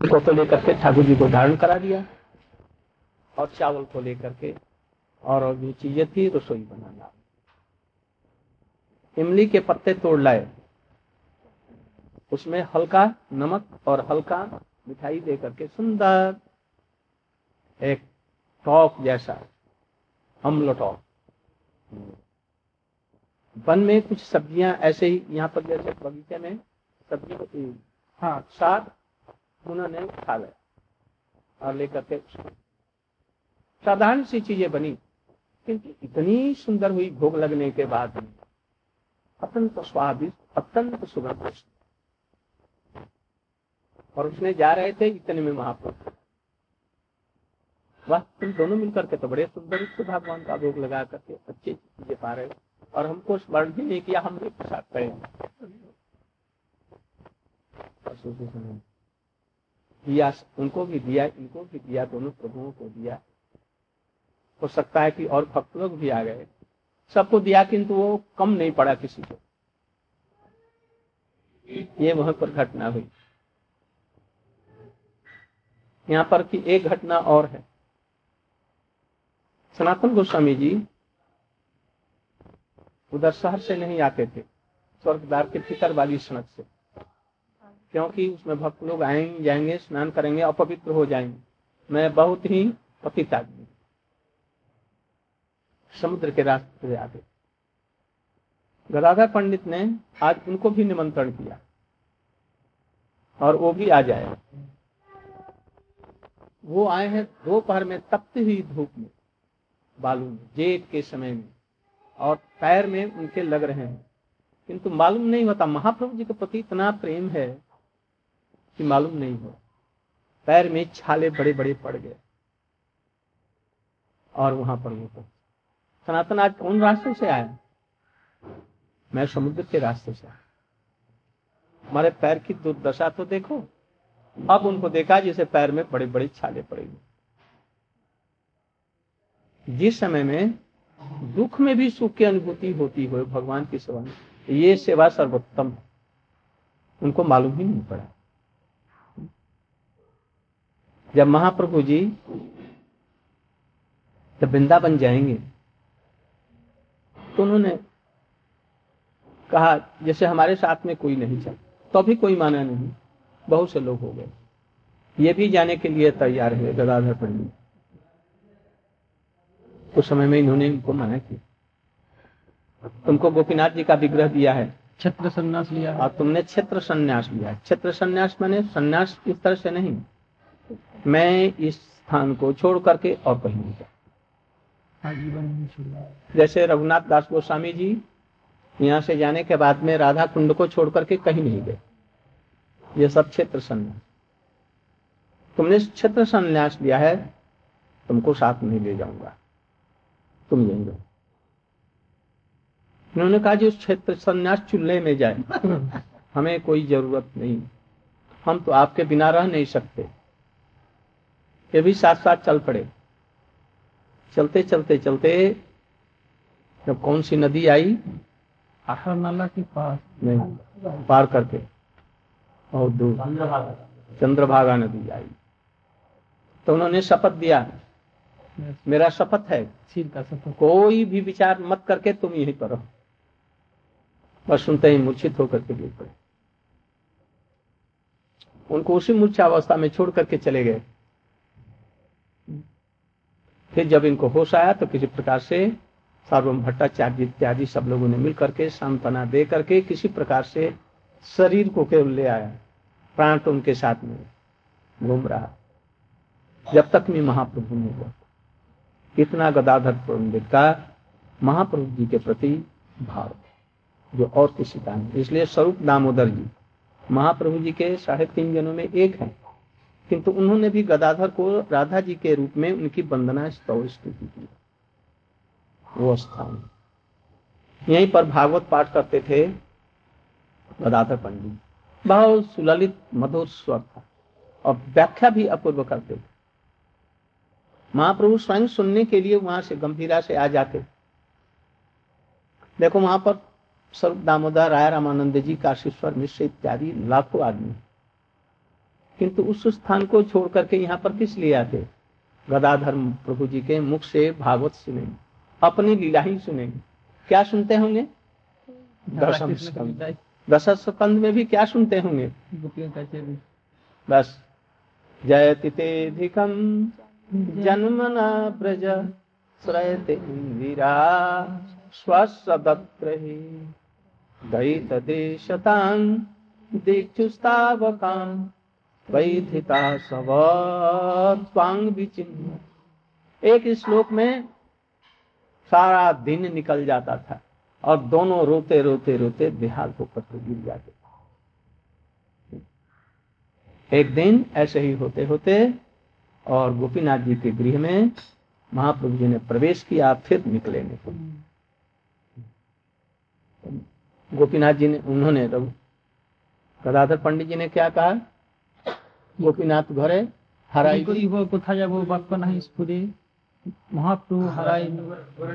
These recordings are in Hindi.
को तो लेकर के ठाकुर जी को धारण करा दिया और चावल को लेकर के और जो चीज़ें थी, रसोई बनाना इमली के पत्ते तोड़ लाए। उसमें हल्का नमक और हल्का मिठाई दे करके सुंदर एक टॉप जैसा अम्ल टॉप वन में कुछ सब्ज़ियाँ ऐसे ही, यहाँ पर जैसे बगीचे में सब्ज़ी हाँ साग उन्होंने खा लिया और लेकर के साधारण सी चीज़ें बनी, किंतु इतनी सुंदर हुई भोग लगने के बाद में अत्यंत स्वादिष्ट, अत्यंत सुगंध और उसने जा रहे थे इतने में महाप्रभु। वाह, तुम दोनों मिलकर के तो बड़े सुंदर से भगवान का भोग लगा करके अच्छी चीज़ें पा रहे और हमको स्मरण भी नहीं किया हम भी प्रसाद करेंगे दिया, उनको भी दिया, इनको भी दिया, दोनों प्रभुओं को दिया। हो सकता है कि और भक्त लोग भी आ गए। सबको दिया, किंतु वो कम नहीं पड़ा किसी को। ये वहाँ पर घटना हुई। यहाँ पर की एक घटना और है। सनातन गोस्वामी जी उधर शहर से नहीं आते थे स्वर्गदार के भीतर वाली सड़क से। क्योंकि उसमें भक्त लोग आएँगे जाएँगे, स्नान करेंगे अपवित्र हो जाएँगे। मैं बहुत ही पतित आदमी समुद्र के रास्ते से गदाधर पंडित ने आज उनको भी निमंत्रण किया। और वो भी आ जाए। वो आए हैं दोपहर में तपती हुई धूप में, बालू में, जेठ के समय में। और पैर में उनके लग रहे हैं। किंतु मालूम नहीं होता, महाप्रभु जी के प्रति इतना प्रेम है कि मालूम नहीं हो। पैर में छाले बड़े बड़े पड़ गए। और वहाँ पर वो सनातन आज कौन रास्ते से आया? मैं समुद्र के रास्ते से आया। हमारे पैर की दुर्दशा तो देखो। अब उनको देखा जिसे पैर में बड़े बड़े छाले पड़ेंगे जिस समय में दुख में भी सुख की अनुभूति होती हो भगवान की सेवा में, ये सेवा सर्वोत्तम है। उनको मालूम ही नहीं पड़ा। जब महाप्रभु जी जब वृंदावन जाएँगे तो उन्होंने कहा जैसे हमारे साथ में कोई नहीं चल तो भी कोई माना नहीं बहुत से लोग हो गए। ये भी जाने के लिए तैयार है गदाधर पंडित उस समय में इन्होंने इनको मना किया। तुमको गोपीनाथ जी का विग्रह दिया है। क्षेत्र संन्यास लिया और तुमने क्षेत्र संन्यास लिया क्षेत्र संन्यास मैंने संन्यास इस तरह से नहीं। मैं इस स्थान को छोड़ करके और कहीं नहीं हाँ, जैसे रघुनाथ दास गोस्वामी जी यहाँ से जाने के बाद में राधा कुंड को छोड़ करके कहीं नहीं गए। ये सब क्षेत्र संन्यास। तुमने क्षेत्र संन्यास लिया है तुमको साथ नहीं ले जाऊँगा। तुम यहीं रहो। उन्होंने कहा जो क्षेत्र संन्यास चूल्हे में जाए। हमें कोई ज़रूरत नहीं। हम तो आपके बिना रह नहीं सकते। ये भी साथ साथ चल पड़े। चलते चलते चलते जब कौन सी नदी आई? आखर नाला के पास। नहीं पार करके। और दूर। चंद्रभागा नदी आई। तो उन्होंने शपथ दिया। मेरा शपथ है। सीधा शपथ। कोई भी विचार मत करके तुम यहीं पर रहो। बस सुनते ही मूर्छित होकर के गिर पड़े। उनको उसी मूर्छा अवस्था में छोड़ करके चले गए। फिर जब इनको होश आया तो किसी प्रकार से सार्वम भट्टाचार्य इत्यादि सब लोगों ने मिल करके सांत्वना दे करके किसी प्रकार से शरीर को केवल ले आया। प्राण तो उनके साथ में घूम रहा। जब तक मैं महाप्रभु नहीं हुआ। इतना गदाधर पंडित का महाप्रभु जी के प्रति भाव जो और किसी का नहीं। इसलिए स्वरूप दामोदर जी महाप्रभु जी के साढ़े तीन जनों में एक है। किंतु उन्होंने भी गदाधर को राधा जी के रूप में उनकी वंदना स्तुति की वो स्थान। यहीं पर भागवत पाठ करते थे गदाधर पंडित। बहुत सुललित, मधुर स्वर था और व्याख्या भी अपूर्व करते थे। महाप्रभु स्वयं सुनने के लिए वहाँ से गंभीरा से आ जाते। देखो वहाँ पर स्वरूप दामोदर, राय रामानंद जी काशीश्वर मिश्र इत्यादि लाखों आदमी। किंतु उस स्थान को छोड़ करके यहाँ पर किस लिए आते? गदाधर प्रभु जी के मुख से भागवत सुनेंगे अपनी लीला ही सुनेंगे। क्या सुनते होंगे? दशम स्कंद। दशम स्कंद में भी क्या सुनते होंगे? बस। जयति तेधिकम जन्मना ब्रज श्रयते इंदिरा स्वसदत्र ही दयित देशतां दीक्षुस्तावकां। वैधिता सब त्वांग विचिन्ह एक श्लोक में सारा दिन निकल जाता था और दोनों रोते रोते रोते बेहाल होकर के गिर जाते एक दिन ऐसे ही होते होते और गोपीनाथ जी के गृह में महाप्रभु जी ने प्रवेश किया, फिर निकले नहीं गोपीनाथ जी ने, उन्होंने गदाधर पंडित जी ने क्या कहा? गोपीनाथ घरे हराई हराई वो कोथा যাব বাক্য নাহি স্ফুরে মহাপ্রভু হারাইনু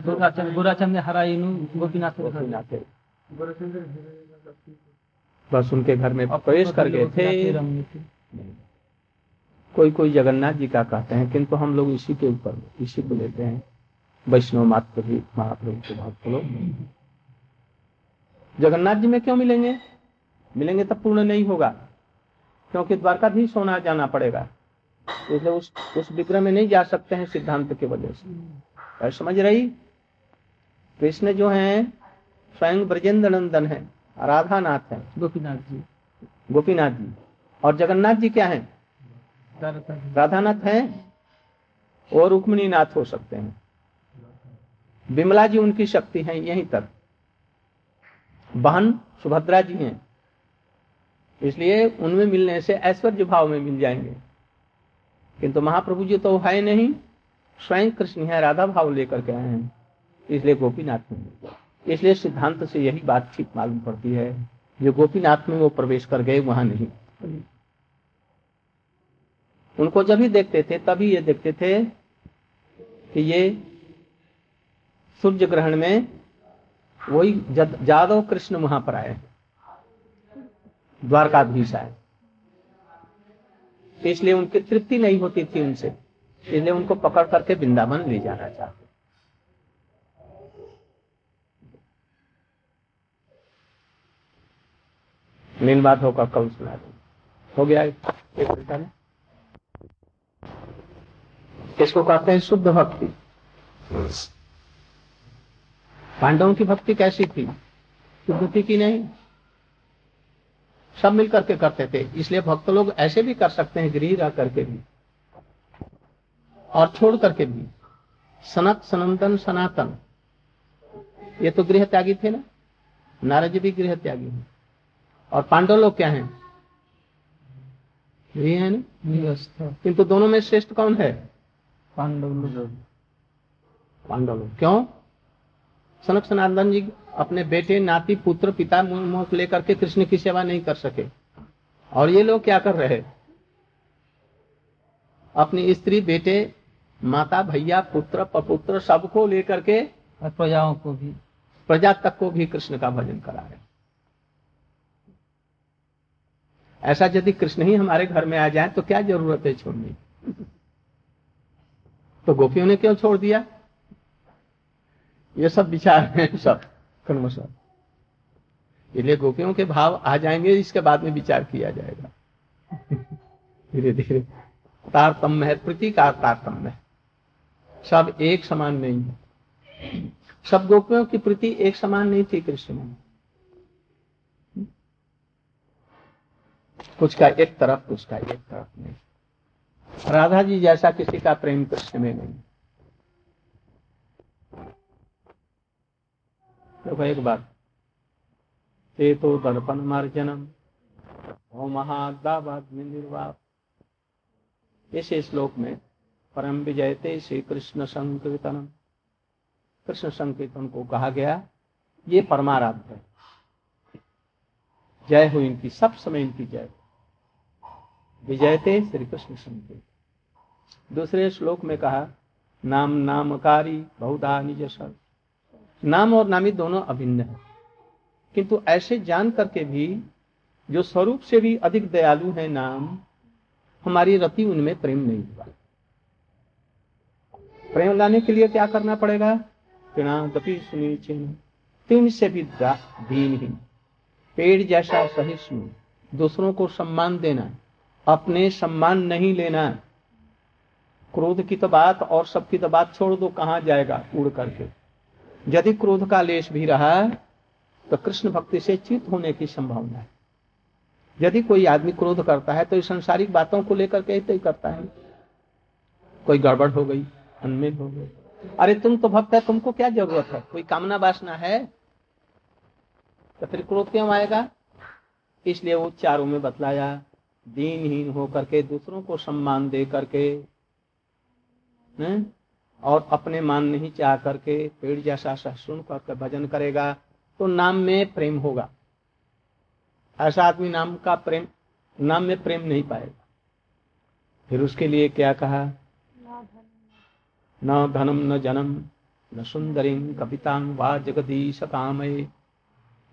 গোরাচন্দ্র গোরাচন্দ্র হারাইনু गोपीनाथ गोपीनाथ है। बस उनके घर में प्रवेश कर गए थे कोई कोई जगन्नाथ जी का कहते हैं किंतु हम लोग इसी के ऊपर इसी को लेते हैं वैष्णव मात्र भी महाप्रभु के भक्त लोग जगन्नाथ जी में क्यों मिलेंगे मिलेंगे तब पूर्ण नहीं होगा क्योंकि द्वारकाधीश होना जाना पड़ेगा। इसलिए उस उस विग्रह में नहीं जा सकते हैं सिद्धांत के वजह से। और समझ रही? कृष्ण जो है स्वयं ब्रजेंद्र नंदन है राधानाथ है। गोपीनाथ जी। गोपीनाथ जी। और जगन्नाथ जी क्या है। राधानाथ है और रुक्मिणी नाथ हो सकते हैं। विमला जी उनकी शक्ति है यहीं तक। बहन सुभद्रा जी हैं इसलिए उनमें मिलने से ऐश्वर्य भाव में मिल जाएँगे। किंतु महाप्रभु जी तो है नहीं, स्वयं कृष्ण है राधा भाव लेकर के आए हैं। इसलिए गोपीनाथ में इसलिए सिद्धांत से यही बात ठीक मालूम पड़ती है। जो गोपीनाथ में वो प्रवेश कर गए, वहाँ नहीं। उनको जब भी देखते थे, तभी ये देखते थे कि ये सूर्य ग्रहण में वही जादव कृष्ण वहाँ पर आए द्वारकाधीश आए। इसलिए उनकी तृप्ति नहीं होती थी उनसे। इसलिए उनको पकड़ करके वृंदावन ले जाना चाहते। नील बात होगा कल सुना दें। हो गया एक एक घंटा में इसको कहते हैं शुद्ध भक्ति। पांडवों की भक्ति कैसी थी? शुद्ध थी कि नहीं? सब मिल करके करते थे। इसलिए भक्त लोग ऐसे भी कर सकते हैं गृह रह करके भी। और छोड़ करके भी। सनत सनंदन सनातन। ये तो गृह त्यागी थे ना? नारद जी भी गृह त्यागी हैं। और पांडव लोग क्या हैं? गृह है ना? किंतु दोनों में श्रेष्ठ कौन है? पांडव लोग। पांडव लोग। क्यों? सनक सनातन जी अपने बेटे नाती पुत्र पिता मुँह लेकर के कृष्ण की सेवा नहीं कर सके। और ये लोग क्या कर रहे? अपनी स्त्री बेटे माता भैया पुत्र पपुत्र सबको लेकर के और प्रजाओं को भी। प्रजा तक को भी कृष्ण का भजन करा रहे। ऐसा यदि कृष्ण ही हमारे घर में आ जाए तो क्या ज़रूरत है छोड़ने? तो गोपियों ने क्यों छोड़ दिया? ये सब विचार है सब। कर्म सब इसलिए गोपियों के भाव आ जाएँगे इसके बाद में विचार किया जाएगा। धीरे धीरे। तारतम्य है प्रतीकार तारतम्य है। सब एक समान नहीं है। सब गोपियों की प्रति एक समान नहीं थी कृष्ण में कुछ का एक तरफ़ कुछ का एक तरफ़ नहीं। राधा जी जैसा किसी का प्रेम कृष्ण में नहीं। देखो एक बात। ते तो दर्पण मार्जनम। निर्वाप। इस श्लोक में परम विजयते श्री कृष्ण संकीर्तनम। कृष्ण संकीर्तन को कहा गया, ये परमाराध है। जय हो इनकी, सब समय इनकी जय। विजयते श्री कृष्ण संकीर्तन। दूसरे श्लोक में कहा, नाम नामकारी बहुधा निज सर नाम और नामी दोनों अभिन्न है। किंतु ऐसे जान करके भी, जो स्वरूप से भी अधिक दयालु है नाम, हमारी रति उनमें प्रेम नहीं हुआ। प्रेम लाने के लिए क्या करना पड़ेगा? तीन से भी दीन ही। पेड़ जैसा सहिष्णु दूसरों को सम्मान देना। अपने सम्मान नहीं लेना। क्रोध की तो बात और सबकी तो बात छोड़ दो, कहाँ जाएगा? उड़ करके। यदि क्रोध का लेश भी रहा तो कृष्ण भक्ति से चित होने की संभावना है। यदि कोई आदमी क्रोध करता है तो संसारिक बातों को लेकर के ही करता है। कोई गड़बड़ हो गई अनमेल हो गई। अरे, तुम तो भक्त है, तुमको क्या ज़रूरत है? कोई कामना वासना है? तो फिर क्रोध क्यों आएगा? इसलिए वो चारों में बतलाया, दीनहीन होकर के दूसरों को सम्मान दे करके और अपने मान नहीं चाह करके पेड़ जैसा सुन करके भजन करेगा तो नाम में प्रेम होगा। ऐसा आदमी नाम का प्रेम, नाम में प्रेम नहीं पाएगा। फिर उसके लिए क्या कहा? न धनम, न जनम, न सुंदरी कविता वा जगदीश कामय।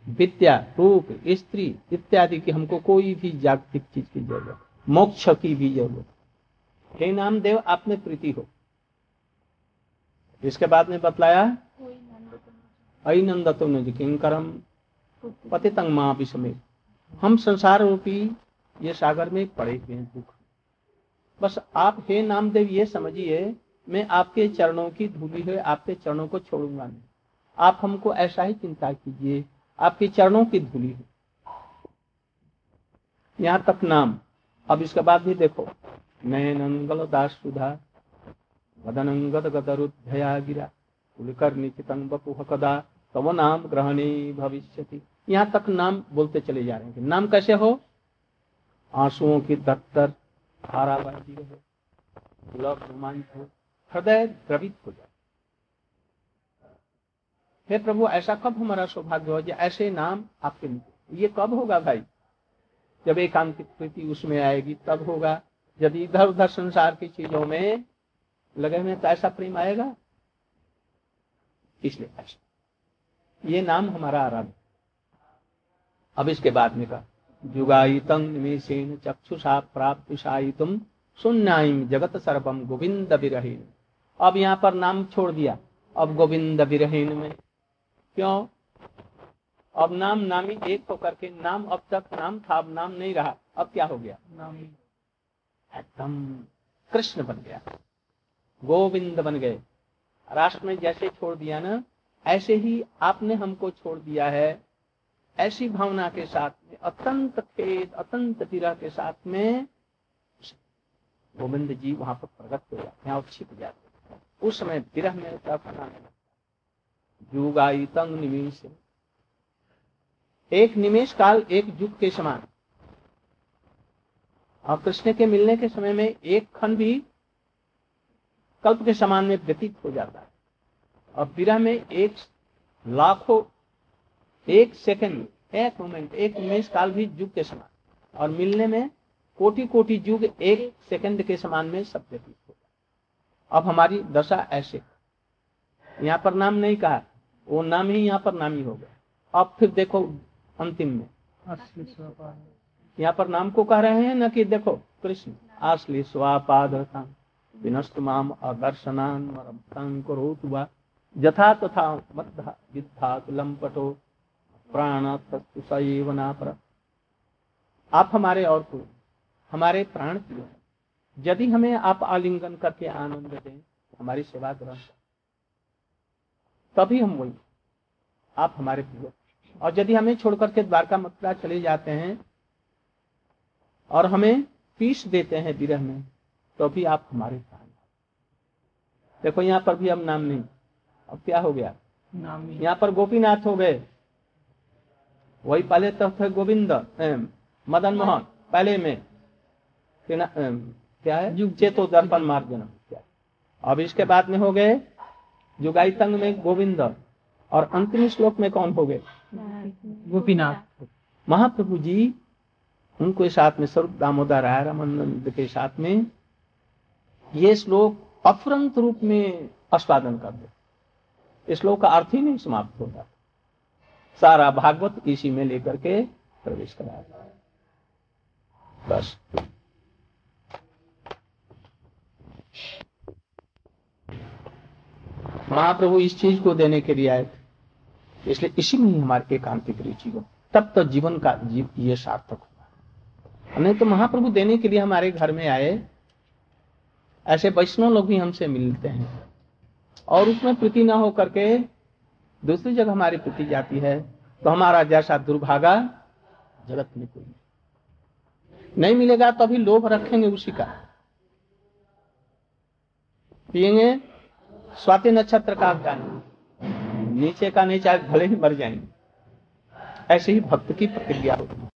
विद्या, रूप, स्त्री इत्यादि की हमको कोई भी जागतिक चीज़ की ज़रूरत, मोक्ष की भी ज़रूरत। हे नामदेव, आप में प्रीति हो। इसके बाद में बतलाया? अई नंद तो किंकरम पतितंग माँ भी समेत। हम संसार रूपी ये सागर में पड़े हुए हैं दुख। बस आप हे नामदेव ये समझिए मैं आपके चरणों की धूली है आपके चरणों को छोड़ूँगा नहीं। आप हमको ऐसा ही चिंता कीजिए आपके चरणों की धूली है। यहाँ तक नाम। अब इसके बाद भी देखो मैं नयनंगल दास सुधा वदनंगद गदरुद्धया गिरा कुलकर निचितंग बपुह कदा तव नाम ग्रहणी भविष्य यहाँ तक नाम बोलते चले जा रहे हैं नाम कैसे हो? आंसुओं की दत्तर धारा बहती रहे रोमांच हो, हृदय द्रवित हो जाए। हे प्रभु, ऐसा कब हमारा सौभाग्य हो जाए ऐसे नाम आपके ये कब होगा भाई? जब एकांतिक प्रीति उसमें आएगी, तब होगा। यदि इधर उधर संसार की चीज़ों में लगे हुए तो ऐसा प्रेम आएगा? इसलिए ऐसा। ये नाम हमारा आराम अब इसके बाद में कहा जुगाईतं निमेषेण चक्षुषा प्राप्तुषायितुम सुन्नाइम जगत सर्वम गोविंद विरहीन। अब यहाँ पर नाम छोड़ दिया। अब गोविंद विरहीन में। क्यों? अब नाम नामी एक होकर करके नाम अब तक नाम था अब नाम नहीं रहा। अब क्या हो गया? नामी। एकदम कृष्ण बन गया। गोविंद बन गए। राष्ट्र ने जैसे छोड़ दिया ना, ऐसे ही आपने हमको छोड़ दिया है। ऐसी भावना के साथ में, अत्यंत खेद, अत्यंत पीड़ा के साथ में गोविंद जी वहाँ पर प्रकट हो जाते हैं और छिप जाते हैं। उस समय विरह में जुगाई तंग निमेश एक निमेश काल एक युग के समान। और कृष्ण के मिलने के समय में एक खन भी कल्प के समान में व्यतीत हो जाता है। और विरह में एक लाखों एक सेकंड एक मोमेंट एक निमेश काल भी युग के समान। और मिलने में कोटि कोटि युग एक सेकंड के समान में सब व्यतीत हो अब हमारी दशा ऐसे यहाँ पर नाम नहीं कहा। वो नाम ही यहाँ पर नामी हो गया। अब फिर देखो अंतिम में। यहाँ पर नाम को कह रहे हैं ना कि देखो कृष्ण। असली स्वापादता विनष्ट माम अदर्शनान करो यथा तथा मध्य युद्धा लंपटो प्राण पर आप हमारे और को हमारे प्राण प्रिय यदि हमें आप आलिंगन करके आनंद दें, हमारी सेवा ग्रहण तभी हम वही, आप हमारे प्रिय और यदि हमें छोड़कर के द्वारका मथुरा चले जाते हैं, और हमें पीस देते हैं विरह में तो भी आप हमारे प्राण देखो यहाँ पर भी अब नाम नहीं। अब क्या हो गया? यहाँ पर गोपीनाथ हो गए। वही पहले तो थे गोविंद मदन मोहन पहले में। क्या है? चेतो दर्पण मार्जन अब इसके बाद में हो गए जुगाई तंग में गोविंद और अंतिम श्लोक में कौन हो गए? गोपीनाथ। महाप्रभु जी उनको साथ में स्वरूप दामोदर राय रामानंद के साथ में। ये श्लोक अफरंत रूप में आस्वादन कर दे। श्लोक का अर्थ ही नहीं समाप्त होता। सारा भागवत इसी में लेकर के प्रवेश कराया बस। महाप्रभु इस चीज़ को देने के लिए आए थे। इसलिए इसी में ही हमारी एकांतिक रुचि हो। तब तो जीवन का जीव ये सार्थक होगा। नहीं तो महाप्रभु देने के लिए हमारे घर में आए ऐसे वैष्णव लोग भी हमसे मिलते हैं। और उसमें प्रीति ना हो करके दूसरी जगह हमारी प्रीति जाती है तो हमारा जैसा दुर्भागा जगत में कोई नहीं। मिलेगा तो अभी लोभ रखेंगे उसी का। पिएँगे स्वाति नक्षत्र का ज्ञान नीचे का नीचे भले ही मर जाएँगे। ऐसे ही भक्त की प्रक्रिया होती है।